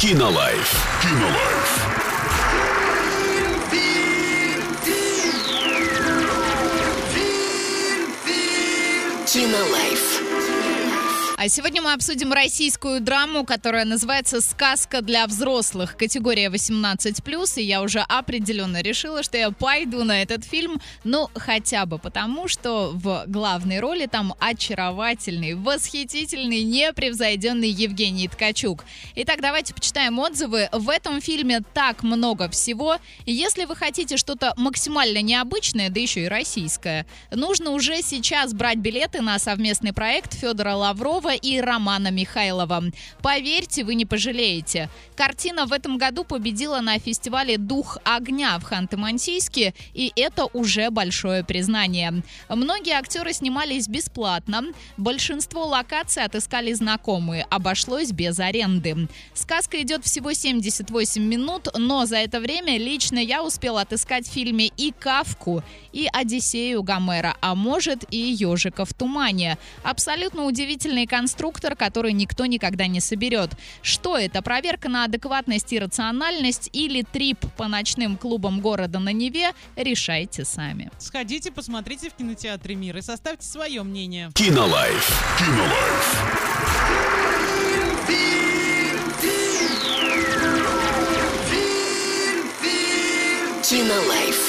Кинолайф. Кинолайф. Кинолайф. А сегодня мы обсудим российскую драму, которая называется «Сказка для взрослых», категория 18+, и я уже определенно решила, что я пойду на этот фильм, ну, хотя бы потому, что в главной роли там очаровательный, восхитительный, непревзойденный Евгений Ткачук. Итак, давайте почитаем отзывы. В этом фильме так много всего. Если вы хотите что-то максимально необычное, да еще и российское, нужно уже сейчас брать билеты на совместный проект Федора Лаврова и Романа Михайлова. Поверьте, вы не пожалеете. Картина в этом году победила на фестивале «Дух огня» в Ханты-Мансийске, и это уже большое признание. Многие актеры снимались бесплатно. Большинство локаций отыскали знакомые. Обошлось без аренды. Сказка идет всего 78 минут, но за это время лично я успел отыскать в фильме и Кавку, и Одиссею Гомера, а может и Ежика в тумане. Абсолютно удивительный конструктор, который никто никогда не соберет. Что это? Проверка на адекватность и рациональность или трип по ночным клубам города на Неве? Решайте сами. Сходите, посмотрите в кинотеатре «Мир» и составьте свое мнение. Кинолайф. Кинолайф. Кинолайф.